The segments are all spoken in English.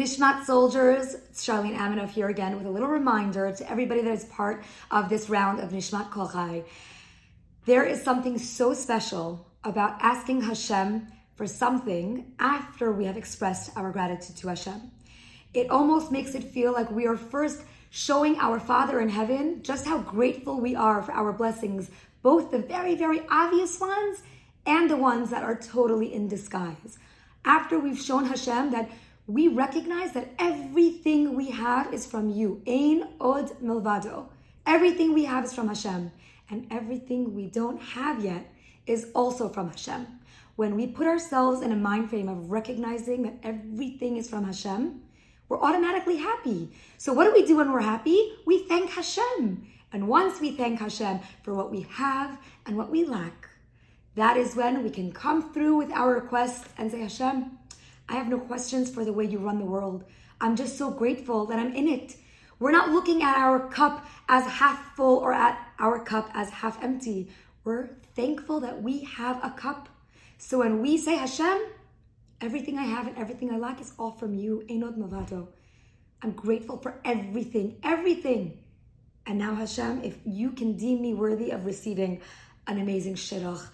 Nishmat soldiers, it's Charlene Aminoff here again with a little reminder to everybody that is part of this round of Nishmat Kol Chai. There is something so special about asking Hashem for something after we have expressed our gratitude to Hashem. It almost makes it feel like we are first showing our Father in heaven just how grateful we are for our blessings, both the very, very obvious ones and the ones that are totally in disguise. After we've shown Hashem that we recognize that everything we have is from you. Ein od milvado. Everything we have is from Hashem. And everything we don't have yet is also from Hashem. When we put ourselves in a mind frame of recognizing that everything is from Hashem, we're automatically happy. So, what do we do when we're happy? We thank Hashem. And once we thank Hashem for what we have and what we lack, that is when we can come through with our requests and say, Hashem, I have no questions for the way you run the world. I'm just so grateful that I'm in it. We're not looking at our cup as half full or at our cup as half empty. We're thankful that we have a cup. So when we say Hashem, everything I have and everything I lack is all from you. Ein Od Milvado. I'm grateful for everything, everything. And now, Hashem, if you can deem me worthy of receiving an amazing shidduch,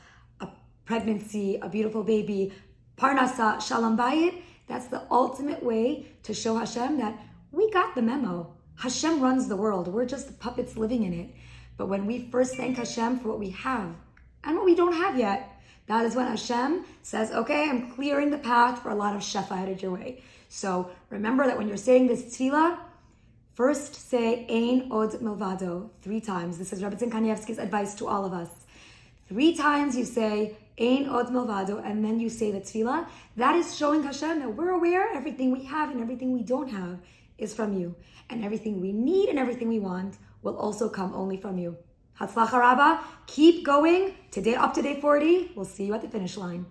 a pregnancy, a beautiful baby, Parnasa Shalom Bayit, that's the ultimate way to show Hashem that we got the memo. Hashem runs the world. We're just the puppets living in it. But when we first thank Hashem for what we have and what we don't have yet, that is when Hashem says, okay, I'm clearing the path for a lot of shefa headed your way. So remember that when you're saying this tefillah, first say Ein Od Milvado three times. This is Rebbetzin Kanievsky's advice to all of us. Three times you say Ein Od Milvado, and then you say the tefillah. That is showing Hashem that we're aware everything we have and everything we don't have is from you. And everything we need and everything we want will also come only from you. Hatzlacha Rabba, keep going. Today up to day 40. We'll see you at the finish line.